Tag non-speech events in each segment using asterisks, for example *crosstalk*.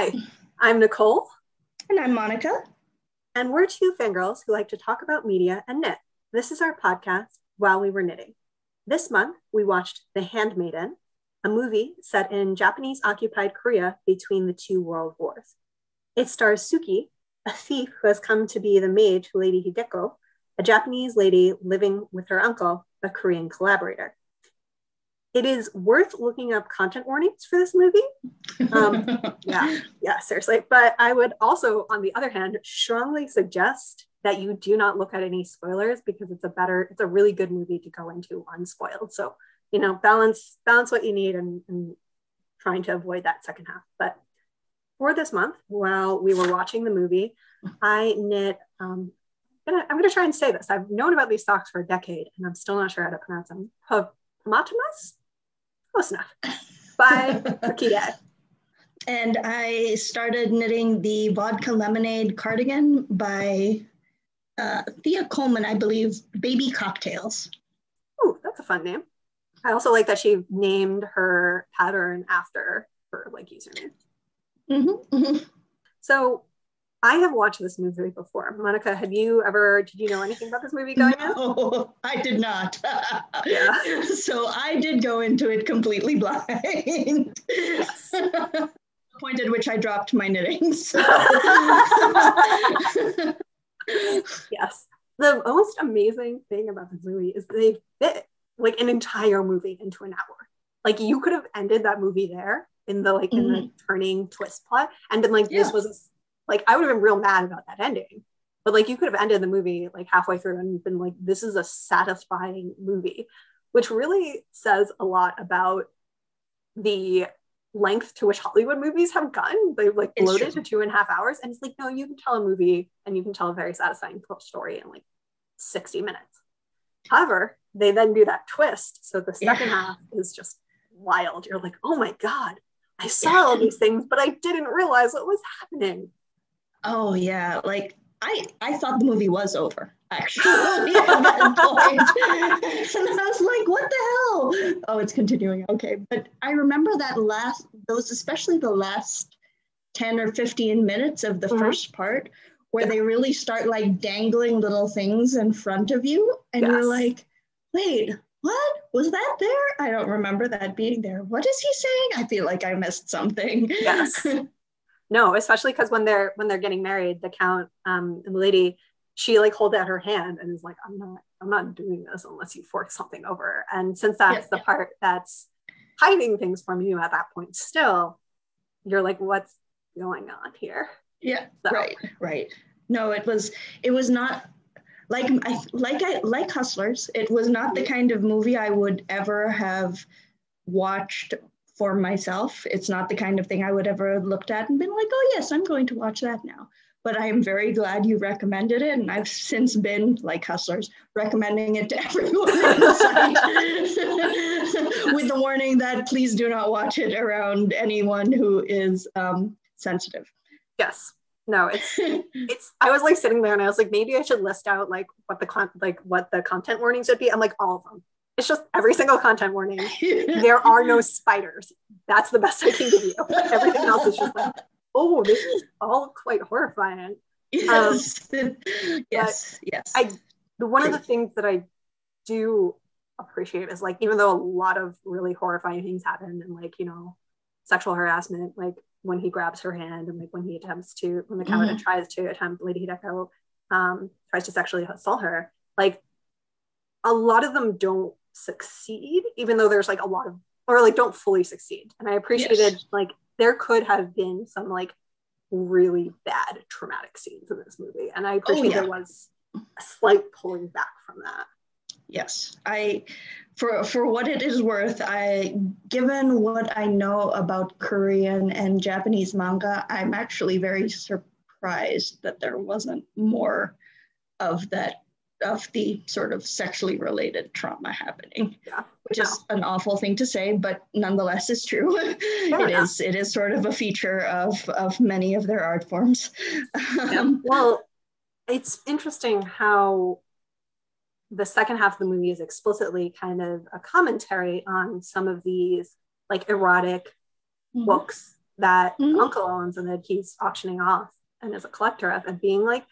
Hi, I'm Nicole. And I'm Monica. And we're two fangirls who like to talk about media and knit. This is our podcast, While We Were Knitting. This month, we watched The Handmaiden, a movie set in Japanese occupied Korea between the two world wars. It stars Suki, a thief who has come to be the maid to Lady Hideko, a Japanese lady living with her uncle, a Korean collaborator it is worth looking up content warnings for this movie. Um, *laughs* yeah, yeah, seriously. But I would also, on the other hand, strongly suggest that you do not look at any spoilers because it's a better, it's a really good movie to go into unspoiled. So, you know, balance, balance what you need and, and trying to avoid that second half. But for this month, while we were watching the movie, I knit. Um, I'm gonna, I'm gonna try and say this. I've known about these socks for a decade, and I'm still not sure how to pronounce them. Pomatamas? Close enough. By Akita. And I started knitting the vodka lemonade cardigan by uh, Thea Colman, I believe, Baby Cocktails. Oh, that's a fun name. I also like that she named her pattern after her like username. Mm-hmm, mm-hmm. So I have watched this movie before. Monica, have you ever, did you know anything about this movie going no, in? I did not. yeah. *laughs* So I did go into it completely blind. Yes. *laughs* point at which I dropped my knitting. So. *laughs* yes. The most amazing thing about this movie is they fit like an entire movie into an hour. Like you could have ended that movie there in the like mm-hmm. in the mm-hmm. turning twist plot and been like, yeah. this was like I would have been real mad about that ending. But like you could have ended the movie like halfway through and been like, this is a satisfying movie, which really says a lot about the length to which Hollywood movies have gone. They've like bloated to two and a half hours. And it's like, no, you can tell a movie and you can tell a very satisfying story in like 60 minutes. However, they then do that twist. So the second yeah. half is just wild. You're like, oh my God, I saw yeah. all these things, but I didn't realize what was happening. Oh yeah, like I I thought the movie was over actually *laughs* at that point, *laughs* and I was like, what the hell? Oh, it's continuing. Okay, but I remember that last those especially the last ten or fifteen minutes of the mm-hmm. first part where yeah. they really start like dangling little things in front of you, and yes. you're like, wait. What was that there? I don't remember that being there. What is he saying? I feel like I missed something. Yes. *laughs* no especially because when they're when they're getting married the count um and the lady she like holds out her hand and is like i'm not i'm not doing this unless you fork something over and since that's yeah, the yeah. part that's hiding things from you at that point still you're like what's going on here yeah so. right right no it was it was not like I like I like Hustlers. It was not the mm-hmm. kind of movie I would ever have watched for myself. It's not the kind of thing I would ever looked at and been like, oh, yes, I'm going to watch that now. But I am very glad you recommended it. And I've since been, like Hustlers, recommending it to *laughs* everyone *laughs* with the warning that please do not watch it around anyone who is um, sensitive. Yes. No, it's *laughs* it's. I was like sitting there and I was like, maybe I should list out like what the con like what the content warnings would be. I'm like all of them it's just every single content warning. *laughs* there are no spiders. That's the best I can give you. Everything else is just like, oh, this is all quite horrifying. Yes. *laughs* Um, yes. Yes. I the one of the things that I do appreciate is like even though a lot of really horrifying things happen and like you know sexual harassment like when he grabs her hand and like when he attempts to when the mm-hmm. tries to attempt Lady Hideko um tries to sexually assault her like a lot of them don't succeed, even though there's like a lot of, or like don't fully succeed. And I appreciated yes. like there could have been some like really bad traumatic scenes in this movie. And I oh, appreciate oh, yeah. there was a slight pulling back from that. Yes, I for for what it is worth, I given what I know about Korean and Japanese manga, I'm actually very surprised that there wasn't more of that of the sort of sexually related trauma happening yeah. which is an awful thing to say but nonetheless is true *laughs* it is it is sort of a feature of of many of their art forms yeah. Um, *laughs* well it's interesting how the second half of the movie is explicitly kind of a commentary on some of these like erotic mm-hmm. books that mm-hmm. uncle owns and that he's auctioning off and is a collector of and being like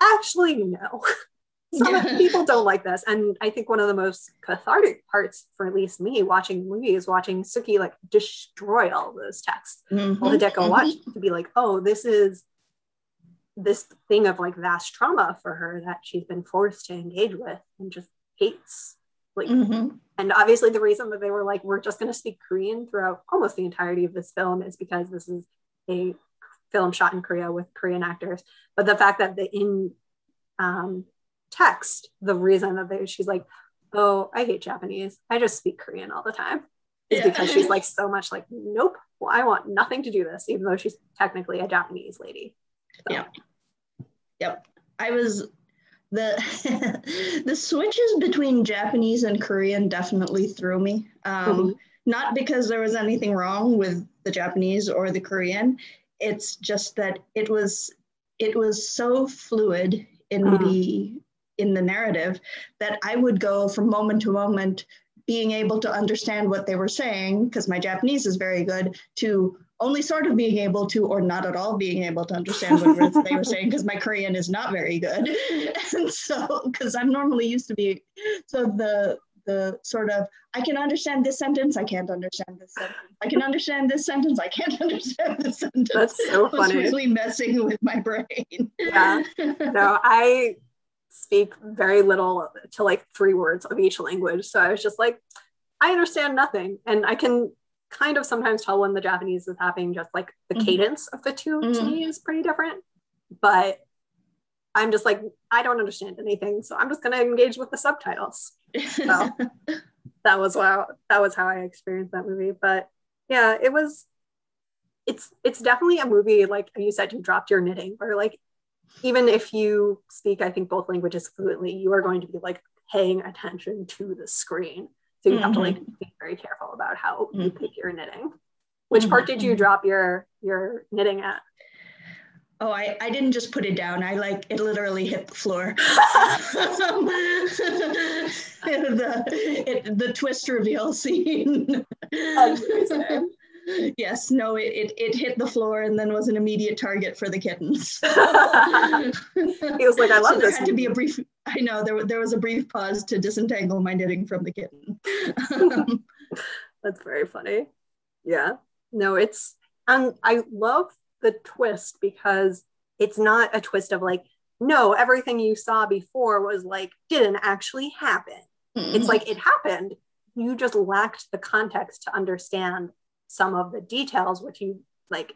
actually no *laughs* some people don't like this and i think one of the most cathartic parts for at least me watching the movie is watching Suki like destroy all those texts mm-hmm. while Hideko mm-hmm. watched to be like oh this is this thing of like vast trauma for her that she's been forced to engage with and just hates like mm-hmm. and obviously the reason that they were like we're just going to speak korean throughout almost the entirety of this film is because this is a film shot in korea with korean actors but the fact that the in um, text the reason that they, she's like oh i hate japanese i just speak korean all the time is yeah. because she's like so much like nope well i want nothing to do this even though she's technically a japanese lady so. yeah yep i was the *laughs* the switches between Japanese and Korean definitely threw me. Um, mm-hmm. Not because there was anything wrong with the Japanese or the Korean. It's just that it was it was so fluid in mm-hmm. the in the narrative that I would go from moment to moment being able to understand what they were saying because my Japanese is very good to only sort of being able to, or not at all being able to understand what they were saying because my Korean is not very good. *laughs* And so, because I'm normally used to be, so the the sort of I can understand this sentence, I can't understand this sentence. I can understand this sentence, I can't *laughs* understand this sentence. That's so funny. It's really messing with my brain. Yeah. No, I speak very little to like three words of each language. So I was just like, I understand nothing. And I can kind of sometimes tell when the Japanese is having just like the mm-hmm. cadence of the 2 mm-hmm. to me is pretty different. But I'm just like, I don't understand anything. So I'm just gonna engage with the subtitles. So *laughs* that was how that was how I experienced that movie. But yeah, it was it's it's definitely a movie like you said you dropped your knitting or like even if you speak i think both languages fluently you are going to be like paying attention to the screen so you mm-hmm. have to like mm-hmm. be very careful about how mm-hmm. you pick your knitting. Which part did you mm-hmm. drop your your knitting at? Oh, I, I didn't just put it down. I like it literally hit the floor. *laughs* *laughs* the, it, the twist reveal scene yes, no, it, it, it hit the floor and then was an immediate target for the kittens. *laughs* *laughs* he was like, I love so there this. had to be a brief, I know, there, there was a brief pause to disentangle my knitting from the kitten. *laughs* That's very funny. Yeah. No, it's, and I love the twist because it's not a twist of like, no, everything you saw before was like, didn't actually happen. Mm-hmm. It's like, it happened. You just lacked the context to understand some of the details which you like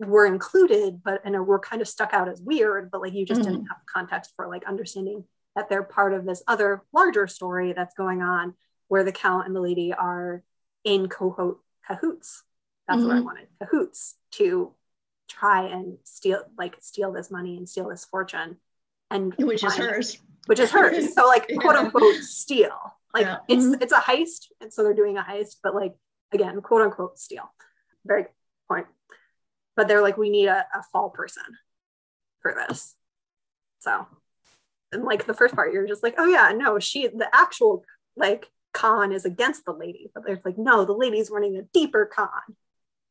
were included but and were kind of stuck out as weird but like you just mm-hmm. didn't have context for like understanding that they're part of this other larger story that's going on where the count and the lady are in cahoots that's mm-hmm. what i mm-hmm. wanted cahoots to try and steal like steal this money and steal this fortune and which is hers which is hers *laughs* so like quote unquote steal like yeah. it's mm-hmm. it's a heist and so they're doing a heist but like again, quote unquote, steal. Very point. But they're like, we need a, a fall person for this. So, and like the first part, you're just like, oh yeah, no, she, the actual like con is against the lady. But there's like, no, the lady's running a deeper con.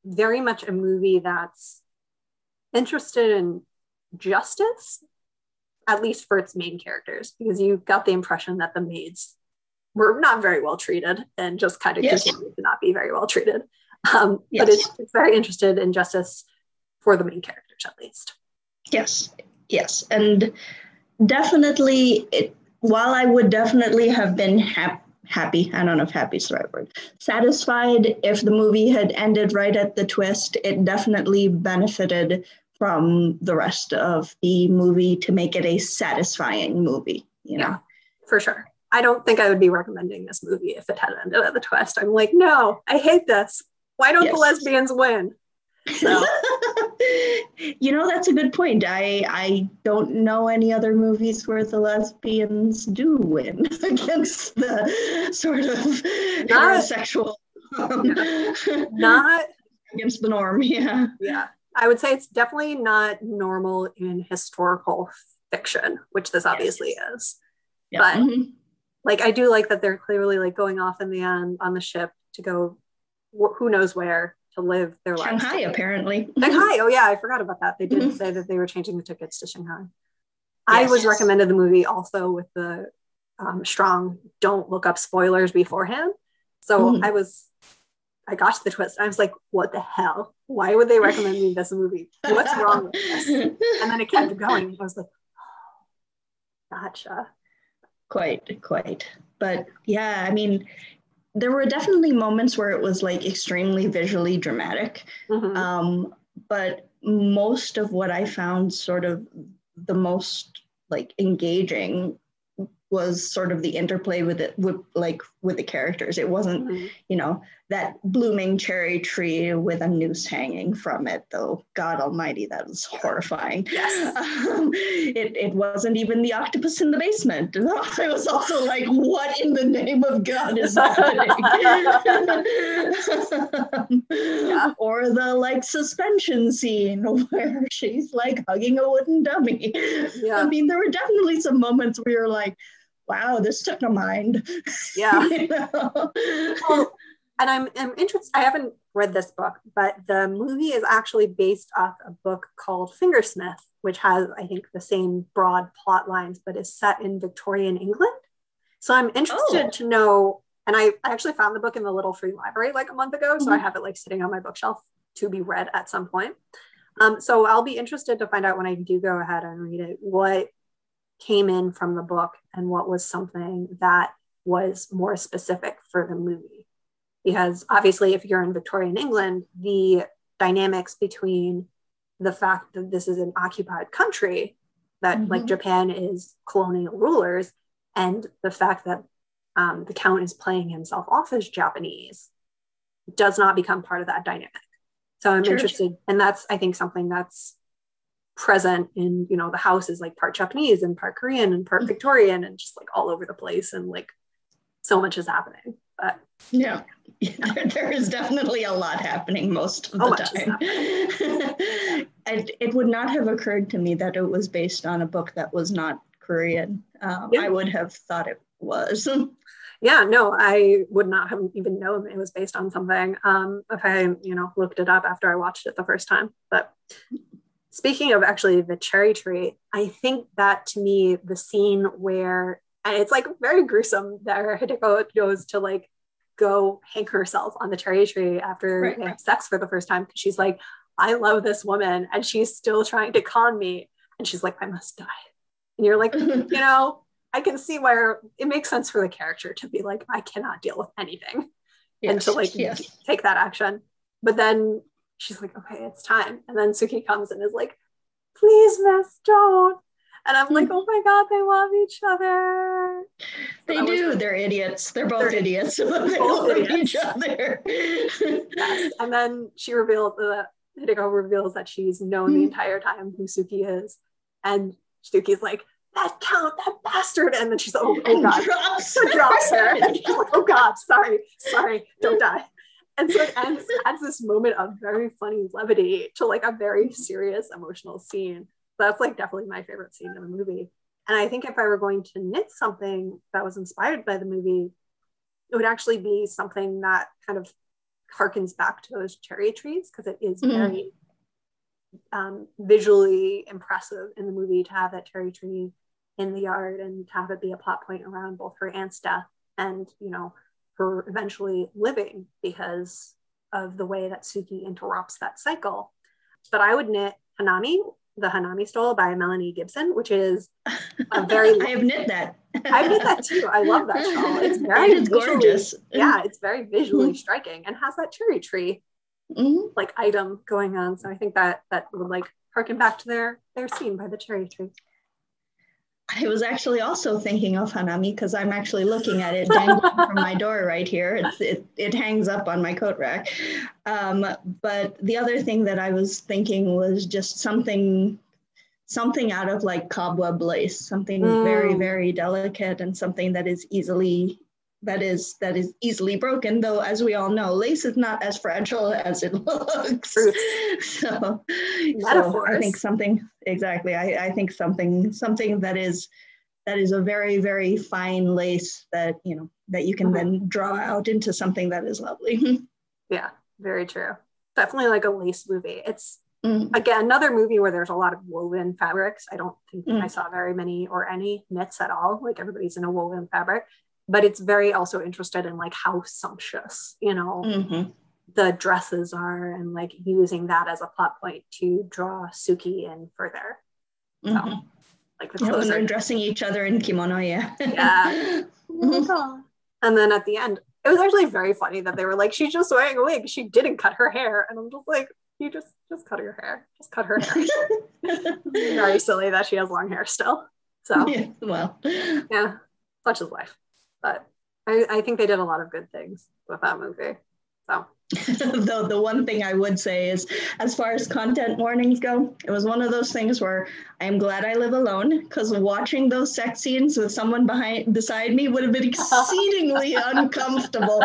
Very much a movie that's interested in justice, at least for its main characters, because you got the impression that the maids were not very well treated and just kind of yes. continue to not be very well treated. Um, yes. But it's, it's very interested in justice for the main characters, at least. Yes, yes. And definitely, it, while I would definitely have been happy happy. I don't know if happy is the right word. Satisfied if the movie had ended right at the twist, it definitely benefited from the rest of the movie to make it a satisfying movie, you know? Yeah, for sure. I don't think I would be recommending this movie if it had ended at the twist. I'm like, no, I hate this. Why don't yes. the lesbians win? So. *laughs* you know, that's a good point. I I don't know any other movies where the lesbians do win *laughs* against the sort of not, heterosexual. Um, *laughs* not against the norm. Yeah. Yeah. I would say it's definitely not normal in historical fiction, which this obviously yes. is. Yeah. But mm-hmm like I do like that they're clearly like going off in the end on the ship to go wh- who knows where to live their lives. Shanghai, apparently. *laughs* Shanghai. Oh yeah, I forgot about that. They did mm-hmm. say that they were changing the tickets to Shanghai. Yes. I was recommended the movie also with the um, strong don't look up spoilers beforehand. So mm-hmm. I was, I got to the twist. I was like, what the hell? Why would they recommend me this movie? What's wrong with this? *laughs* And then it kept going. I was like, oh, *sighs* gotcha. Quite, quite. But yeah, I mean, there were definitely moments where it was like extremely visually dramatic. Mm-hmm. Um, but most of what I found sort of the most like engaging was sort of the interplay with it with like with the characters it wasn't mm-hmm. you know that blooming cherry tree with a noose hanging from it though god almighty that was horrifying yes. *laughs* Um, it, it wasn't even the octopus in the basement *laughs* i was also like what in the name of god is happening *laughs* yeah. or the like suspension scene where she's like hugging a wooden dummy yeah. i mean there were definitely some moments where you're like wow, this took a mind. *laughs* Yeah. you know? well, and I'm, I'm interested, I haven't read this book, but the movie is actually based off a book called Fingersmith, which has, I think, the same broad plot lines, but is set in Victorian England. So I'm interested oh. to know, and I, I actually found the book in the little free library like a month ago. So mm-hmm. I have it like sitting on my bookshelf to be read at some point. Um, so I'll be interested to find out when I do go ahead and read it what came in from the book and what was something that was more specific for the movie. Because obviously, if you're in Victorian England, the dynamics between the fact that this is an occupied country, that mm-hmm. like Japan is colonial rulers, and the fact that um, the count is playing himself off as Japanese does not become part of that dynamic. So I'm interested, and that's I think something that's present in you know the house is like part japanese and part korean and part mm-hmm. victorian and just like all over the place and like so much is happening but yeah, yeah. *laughs* there is definitely a lot happening most of the time *laughs* it, it would not have occurred to me that it was based on a book that was not korean um, yeah. i would have thought it was *laughs* yeah no i would not have even known it was based on something um, if i you know looked it up after i watched it the first time but speaking of actually the cherry tree, I think that to me, the scene where, and it's like very gruesome that Hideko goes to like go hang herself on the cherry tree after right, they have sex for the first time. She's like, I love this woman. And she's still trying to con me. And she's like, I must die. And you're like, *laughs* you know, I can see where it makes sense for the character to be like, I cannot deal with anything yes, and to like yes. take that action. But then she's like, okay, it's time. And then Suki comes and is like, please, miss, don't. And I'm like, *laughs* oh my God, they love each other. They so do. Was, they're idiots. They're both they're idiots. *laughs* they both love each other. yes. And then she reveals that Hideko reveals that she's known the hmm. entire time who Suki is. And Suki's like, that count, that bastard. And then she's like, oh, oh God. Drops drops her. *laughs* And she's like, oh God, sorry, sorry, don't die and so it ends adds this moment of very funny levity to like a very serious emotional scene that's like definitely my favorite scene in the movie and i think if i were going to knit something that was inspired by the movie it would actually be something that kind of harkens back to those cherry trees because it is mm-hmm. very um, visually impressive in the movie to have that cherry tree in the yard and to have it be a plot point around both her aunt's death and you know her eventually living because of the way that Suki interrupts that cycle. But I would knit Hanami, the Hanami stole by Melanie Gibbons, which is a *laughs* very. I have knit that. I've knit that too. I love that shawl. *laughs* It's very it gorgeous. Yeah, it's very visually mm-hmm. striking and has that cherry tree mm-hmm. like item going on. So I think that that would like harken back to their their scene by the cherry tree. I was actually also thinking of Hanami because I'm actually looking at it dangling from my door right here. It, it, it hangs up on my coat rack. Um, but the other thing that I was thinking was just something something out of like cobweb lace, something mm. very, very delicate and something that is easily that is that is easily broken though as we all know lace is not as fragile as it *laughs* looks so, so i think something exactly I, I think something something that is that is a very very fine lace that you know that you can mm-hmm. then draw out into something that is lovely *laughs* yeah very true definitely like a lace movie. It's Mm. again another movie where there's a lot of woven fabrics. I don't think Mm. I saw very many or any knits at all. Like everybody's in a woven fabric, but it's very also interested in like how sumptuous, you know, Mhm. the dresses are and like using that as a plot point to draw Suki in further. Mhm. Like the clothes they're are dressing each other in kimono, yeah. Yeah. Mhm. *laughs* And then at the end, it was actually very funny that they were like, she's just wearing a wig. She didn't cut her hair. And I'm just like, you just just cut her hair. Just cut her hair. *laughs* Very silly that she has long hair still. So yeah, well, yeah, such is life. But I, I think they did a lot of good things with that movie. So *laughs* though the one thing I would say is, as far as content warnings go, it was one of those things where I am glad I live alone because watching those sex scenes with someone behind beside me would have been exceedingly *laughs* uncomfortable.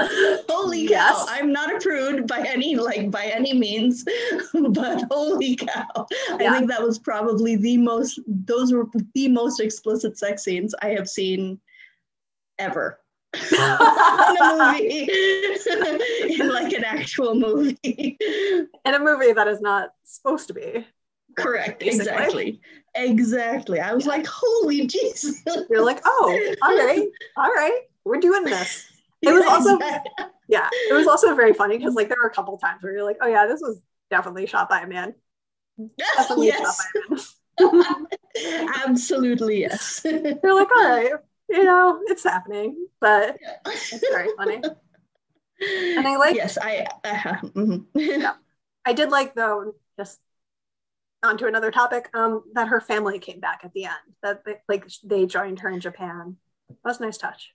Holy Yes. cow! I'm not a prude by any like by any means, *laughs* but holy cow! Yeah. I think that was probably the most. Those were the most explicit sex scenes I have seen ever. *laughs* in a movie *laughs* in like an actual movie in a movie that is not supposed to be. correct Basically. exactly exactly i was Yeah. like holy jesus You're like, oh, all right, all right, we're doing this. It was *laughs* also- Yeah, it was also very funny because like there were a couple times where you're like, oh yeah, this was definitely shot by a man. Definitely yes shot by a man. absolutely yes You're like, all right, you know, it's happening, but it's very funny. *laughs* And I like, yes i uh, mhm. I did like though, just onto another topic, um, that her family came back at the end. That they, like they joined her in Japan. That was a nice touch.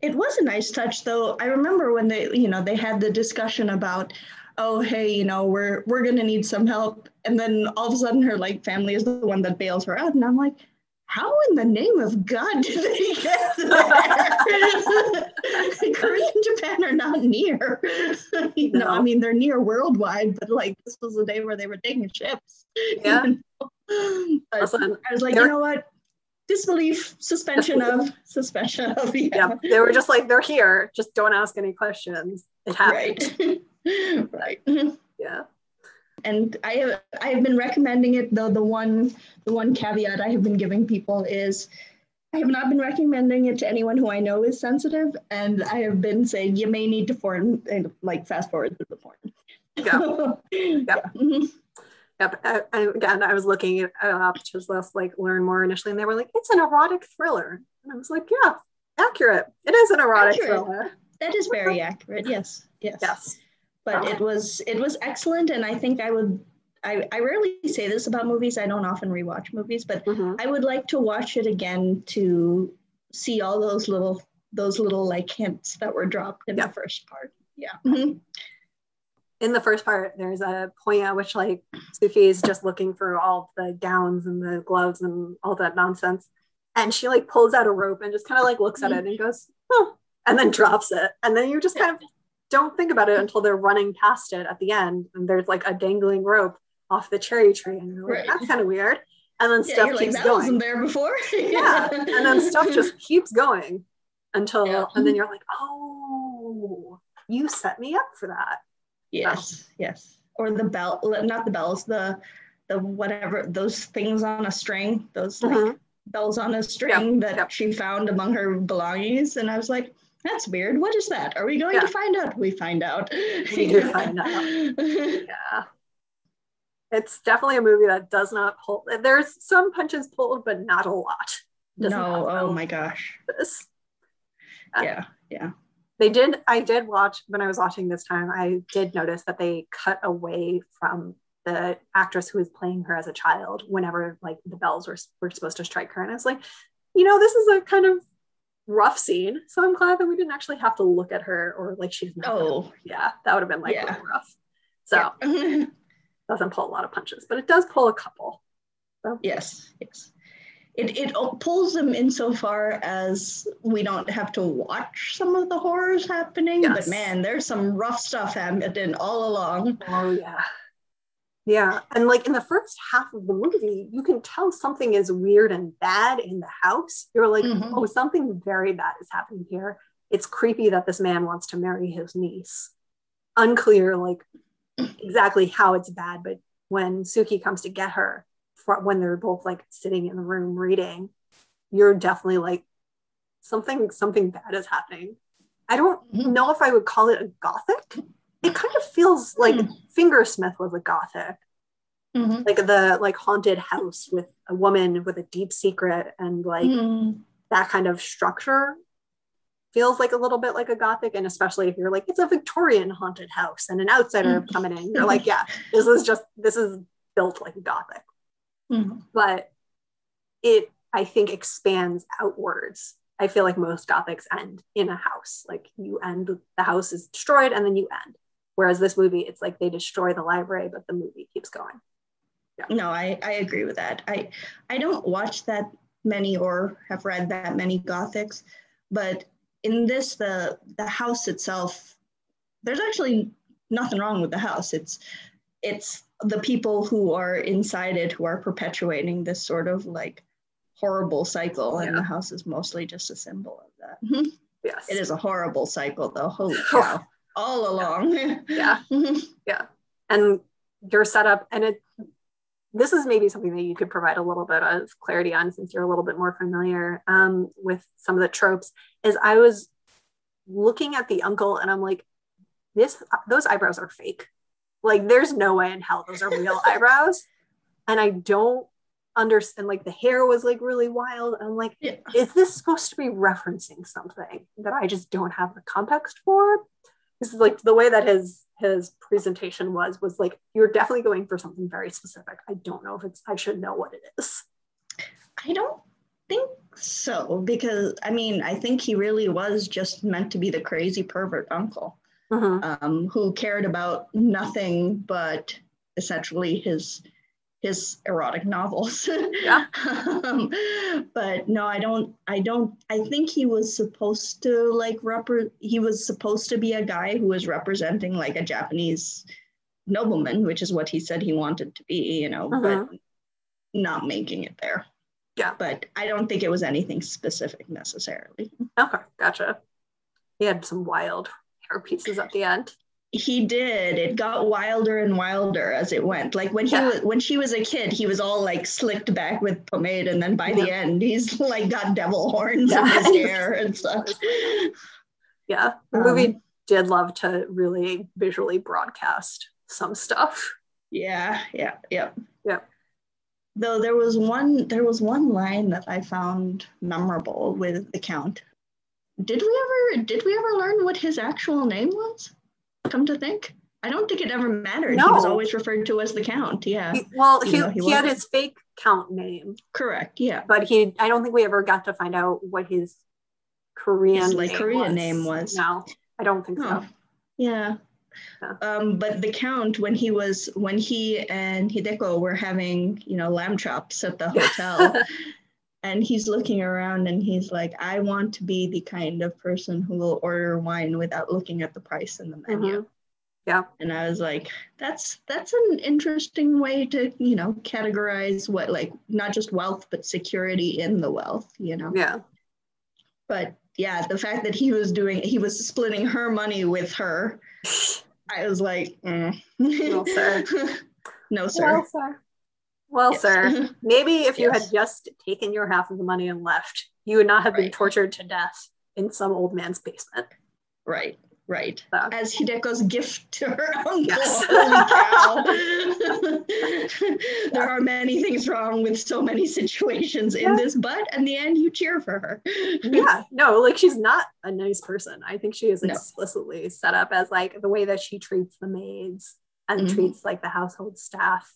It was a nice touch though. I remember when they, you know, they had the discussion about, oh, hey, you know, we're we're gonna need some help. And then all of a sudden her like family is the one that bails her out. And I'm like, how in the name of God did they get there? *laughs* *laughs* Korea and Japan are not near. *laughs* you know, I mean they're near worldwide, but like this was the day where they were taking ships. Yeah. You know? I was like, you know what? Disbelief, suspension of, suspension of, yeah. yeah, they were just like, they're here, just don't ask any questions. It happened. Right. right. Yeah. And I have I have been recommending it though the one the one caveat I have been giving people is I have not been recommending it to anyone who I know is sensitive, and I have been saying you may need to form and like fast forward through the porn. *laughs* Yeah. yeah. Mhm. Yep. I, I, again, I was looking it up to just like learn more initially, and they were like, "It's an erotic thriller," and I was like, "Yeah, accurate. It is an erotic Accurate. thriller." That is *laughs* very accurate. Yes. Yes. Yes. But it was it was excellent and i think i would I, I rarely say this about movies i don't often rewatch movies but Mhm. i would like to watch it again to see all those little those little like hints that were dropped in Yeah. the first part. Yeah. Mhm. In the first part, there's a point at which like Suki is just looking through all the gowns and the gloves and all that nonsense, and she like pulls out a rope and just kind of like looks at it and goes, "Oh," and then drops it, and then you just kind of don't think about it until they're running past it at the end, and there's like a dangling rope off the cherry tree, and you're like, Right. "That's kind of weird," and then yeah, stuff like, keeps that going. wasn't there before *laughs* yeah and then stuff just keeps going until Yeah. and then you're like oh you set me up for that yes yes or the bell not the bells the the whatever those things on a string those like Mhm. bells on a string that yep. she found among her belongings. And I was like, that's weird. What is that? Are we going Yeah. to find out? We find out. We do find out. *laughs* yeah it's definitely a movie that does not pull there's some punches pulled but not a lot Doesn't no, oh my gosh. this Uh, Yeah, yeah. they did i did watch when i was watching this time i did notice that they cut away from the actress who was playing her as a child whenever like the bells were, were supposed to strike her and i was like you know this is a kind of rough scene so i'm glad that we didn't actually have to look at her or like she's not Oh, yeah that would have been like Yeah. really rough so yeah. *laughs* doesn't pull a lot of punches but it does pull a couple So. yes, yes. It, it pulls them insofar as we don't have to watch some of the horrors happening, Yes. but man, there's some rough stuff happening all along. oh yeah yeah and like in the first half of the movie you can tell something is weird and bad in the house you're like Mhm. oh something very bad is happening here it's creepy that this man wants to marry his niece unclear like exactly how it's bad, but when Suki comes to get her, when they're both like sitting in the room reading, you're definitely like something something bad is happening. I don't mm-hmm. know if I would call it a gothic. It kind of feels like mm. Fingersmith was a gothic. Mm-hmm. Like the like haunted house with a woman with a deep secret and like mm. that kind of structure feels like a little bit like a gothic and especially if you're like it's a victorian haunted house and an outsider mm-hmm. coming in you're like yeah *laughs* this is just this is built like a gothic mm-hmm. but it i think expands outwards i feel like most gothics end in a house like you end the house is destroyed and then you end whereas this movie it's like they destroy the library but the movie keeps going yeah. no i i agree with that i i don't watch that many or have read that many gothics but in this, the the house itself, there's actually nothing wrong with the house. It's it's the people who are inside it who are perpetuating this sort of like horrible cycle, and yeah. the house is mostly just a symbol of that. *laughs* Mm-hmm. Yes, it is a horrible cycle, though. Holy *laughs* cow! All along. yeah, *laughs* yeah, and your setup, and it this is maybe something that you could provide a little bit of clarity on since you're a little bit more familiar um, with some of the tropes is i was looking at the uncle and i'm like this those eyebrows are fake. Like there's no way in hell those are real *laughs* eyebrows. And i don't understand like the hair was like really wild. I'm like yeah. is this supposed to be referencing something that i just don't have the context for this is like the way that his his presentation was was like you're definitely going for something very specific i don't know if it's i should know what it is i don't think so because i mean i think he really was just meant to be the crazy pervert uncle mm-hmm. um, who cared about nothing but essentially his his erotic novels. *laughs* Yeah. um, but no, I don't. I don't. I think he was supposed to like rep. He was supposed to be a guy who was representing like a Japanese nobleman, which is what he said he wanted to be. You know, uh-huh. but not making it there. Yeah. But I don't think it was anything specific necessarily. Okay, gotcha. He had some wild hair pieces at the end he did. It got wilder and wilder as it went. Like when he yeah. was when she was a kid he was all like slicked back with pomade and then by yeah. the end he's like got devil horns yeah. in his *laughs* hair and stuff. Yeah. The um, movie did love to really visually broadcast some stuff. Yeah yeah yeah. Yeah. Though there was one there was one line that i found memorable with the count. Did we ever did we ever learn what his actual name was come to think. I don't think it ever mattered. No. He was always referred to as the Count. Yeah. He, well, he, he, he had his fake Count name. Correct. Yeah. But he, I don't think we ever got to find out what his Korean his, like name Korean was. name was. No, I don't think oh. so. Yeah. yeah. Um, but the Count, when he was, when he and Hideko were having, you know, lamb chops at the *laughs* hotel, and he's looking around and he's like i want to be the kind of person who will order wine without looking at the price in the menu mm-hmm. yeah and i was like that's that's an interesting way to you know categorize what like not just wealth but security in the wealth you know yeah but yeah the fact that he was doing he was splitting her money with her *laughs* i was like mm. no sir *laughs* no sir, well, sir. Well, yes. sir, maybe if you yes. had just taken your half of the money and left, you would not have right. been tortured to death in some old man's basement. Right, right. So. As Hideko's gift to her *laughs* uncle. Yes. Holy cow. *laughs* there are many things wrong with so many situations in yeah. this, but in the end, you cheer for her. *laughs* yeah, no, like she's not a nice person. I think she is explicitly no. set up as like the way that she treats the maids and mm-hmm. treats like the household staff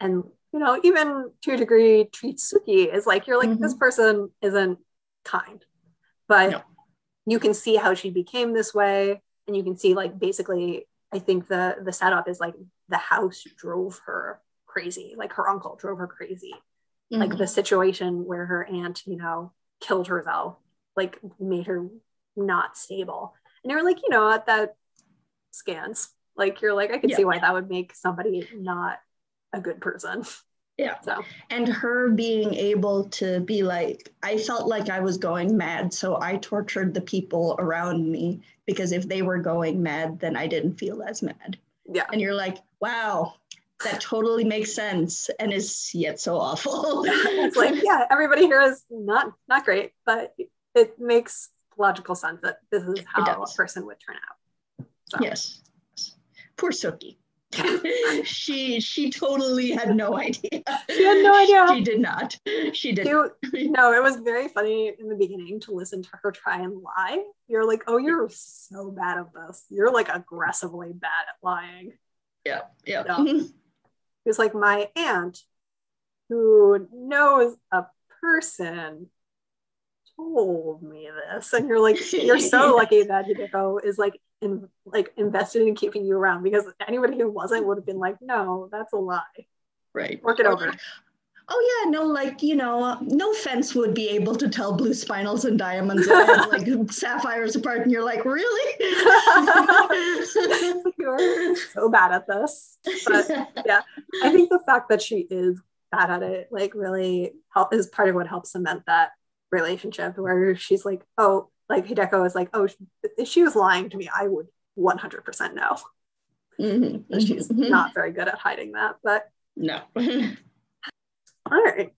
and you know, even to a degree, treats Suki is like, you're like, mm-hmm. this person isn't kind. But no. you can see how she became this way. And you can see, like, basically, I think the the setup is like the house drove her crazy. Like her uncle drove her crazy. Mm-hmm. Like the situation where her aunt, you know, killed herself, like made her not stable. And you're like, you know what, that scans. Like you're like, I can yeah. see why that would make somebody not a good person. Yeah. So and her being able to be like, I felt like I was going mad, so I tortured the people around me because if they were going mad, then I didn't feel as mad. Yeah. And you're like, wow, that totally makes sense and is yet so awful. *laughs* it's like, yeah, everybody here is not not great, but it makes logical sense that this is how a person would turn out. So. Yes. Poor Sookie. *laughs* she she totally had no idea. She had no idea. She did not. She did. No, *laughs* it was very funny in the beginning to listen to her try and lie. You're like, oh, you're so bad at this. You're like aggressively bad at lying. Yeah, yeah. Mm-hmm. It was like my aunt, who knows a person, told me this, and you're like, you're so *laughs* lucky that Hideko is like in, like invested in keeping you around because anybody who wasn't would have been like, no, that's a lie. Right. Work it over. Oh yeah, no, like you know, no fence would be able to tell blue spinels and diamonds and like *laughs* sapphires apart, and you're like, really? *laughs* you're so bad at this. But yeah, I think the fact that she is bad at it, like, really help is part of what helps cement that relationship. Where she's like, oh, like Hideko is like, oh, if she was lying to me, I would 100% know. Mm-hmm. She's mm-hmm. not very good at hiding that, but no. *laughs* all right.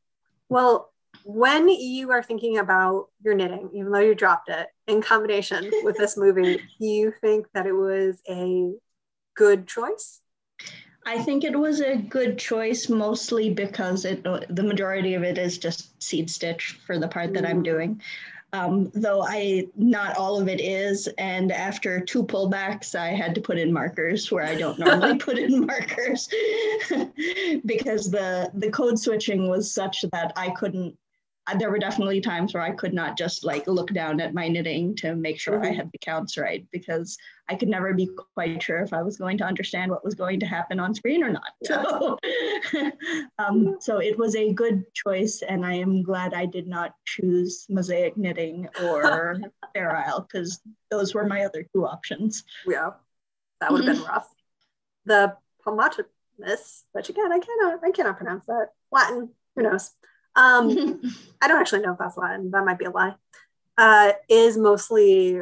Well, when you are thinking about your knitting, even though you dropped it in combination with this movie, *laughs* do you think that it was a good choice? I think it was a good choice mostly because it the majority of it is just seed stitch for the part that I'm mm. doing um, though I not all of it is. And after two pullbacks, I had to put in markers where I don't normally *laughs* put in markers *laughs* because the the code switching was such that I couldn't there were definitely times where I could not just like look down at my knitting to make sure mm-hmm. I had the counts right because I could never be quite sure if I was going to understand what was going to happen on screen or not. *laughs* So, *laughs* um, so it was a good choice, and I am glad I did not choose mosaic knitting or *laughs* Fair Isle because those were my other two options. Yeah, that would have been rough. The Pomatus, which again I cannot I cannot pronounce that Latin. Who knows? Um, *laughs* I don't actually know if that's Latin. That might be a lie. Uh, is mostly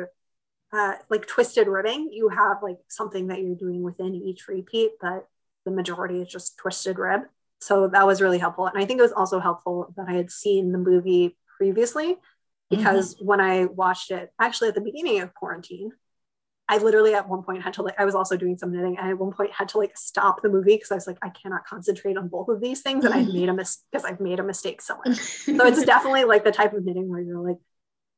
uh, like twisted ribbing. You have like something that you're doing within each repeat, but the majority is just twisted rib. So that was really helpful. And I think it was also helpful that I had seen the movie previously because mm-hmm. when I watched it, actually at the beginning of quarantine, I literally at one point had to like I was also doing some knitting and at one point had to like stop the movie because I was like I cannot concentrate on both of these things and I've *laughs* made a mistake because I've made a mistake somewhere. so it's definitely like the type of knitting where you're like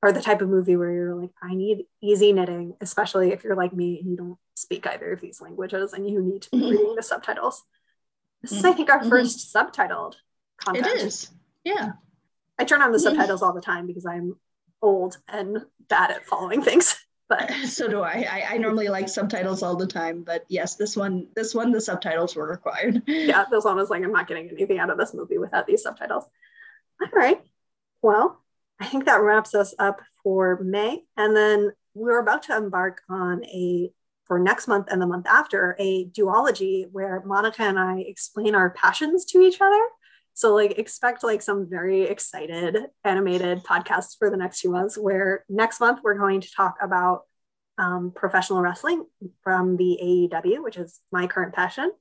or the type of movie where you're like I need easy knitting, especially if you're like me and you don't speak either of these languages and you need to be reading the subtitles. This is I think our 1st mm-hmm. subtitled content. It is. Yeah. I turn on the subtitles all the time because I'm old and bad at following things but *laughs* so do I. I. I normally like subtitles all the time, but yes, this one, this one, the subtitles were required. *laughs* Yeah, this one was like, I'm not getting anything out of this movie without these subtitles. All right. Well, I think that wraps us up for May, and then we're about to embark on a for next month and the month after a duology where Monica and I explain our passions to each other. So like expect like some very excited animated podcasts for the next few months where next month we're going to talk about um, professional wrestling from the AEW, which is my current passion.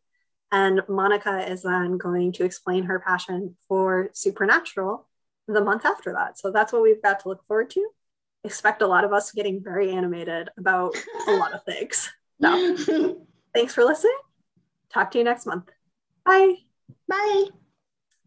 And Monica is then going to explain her passion for supernatural the month after that. So that's what we've got to look forward to. Expect a lot of us getting very animated about a lot of things. So *laughs* thanks for listening. Talk to you next month. Bye. Bye.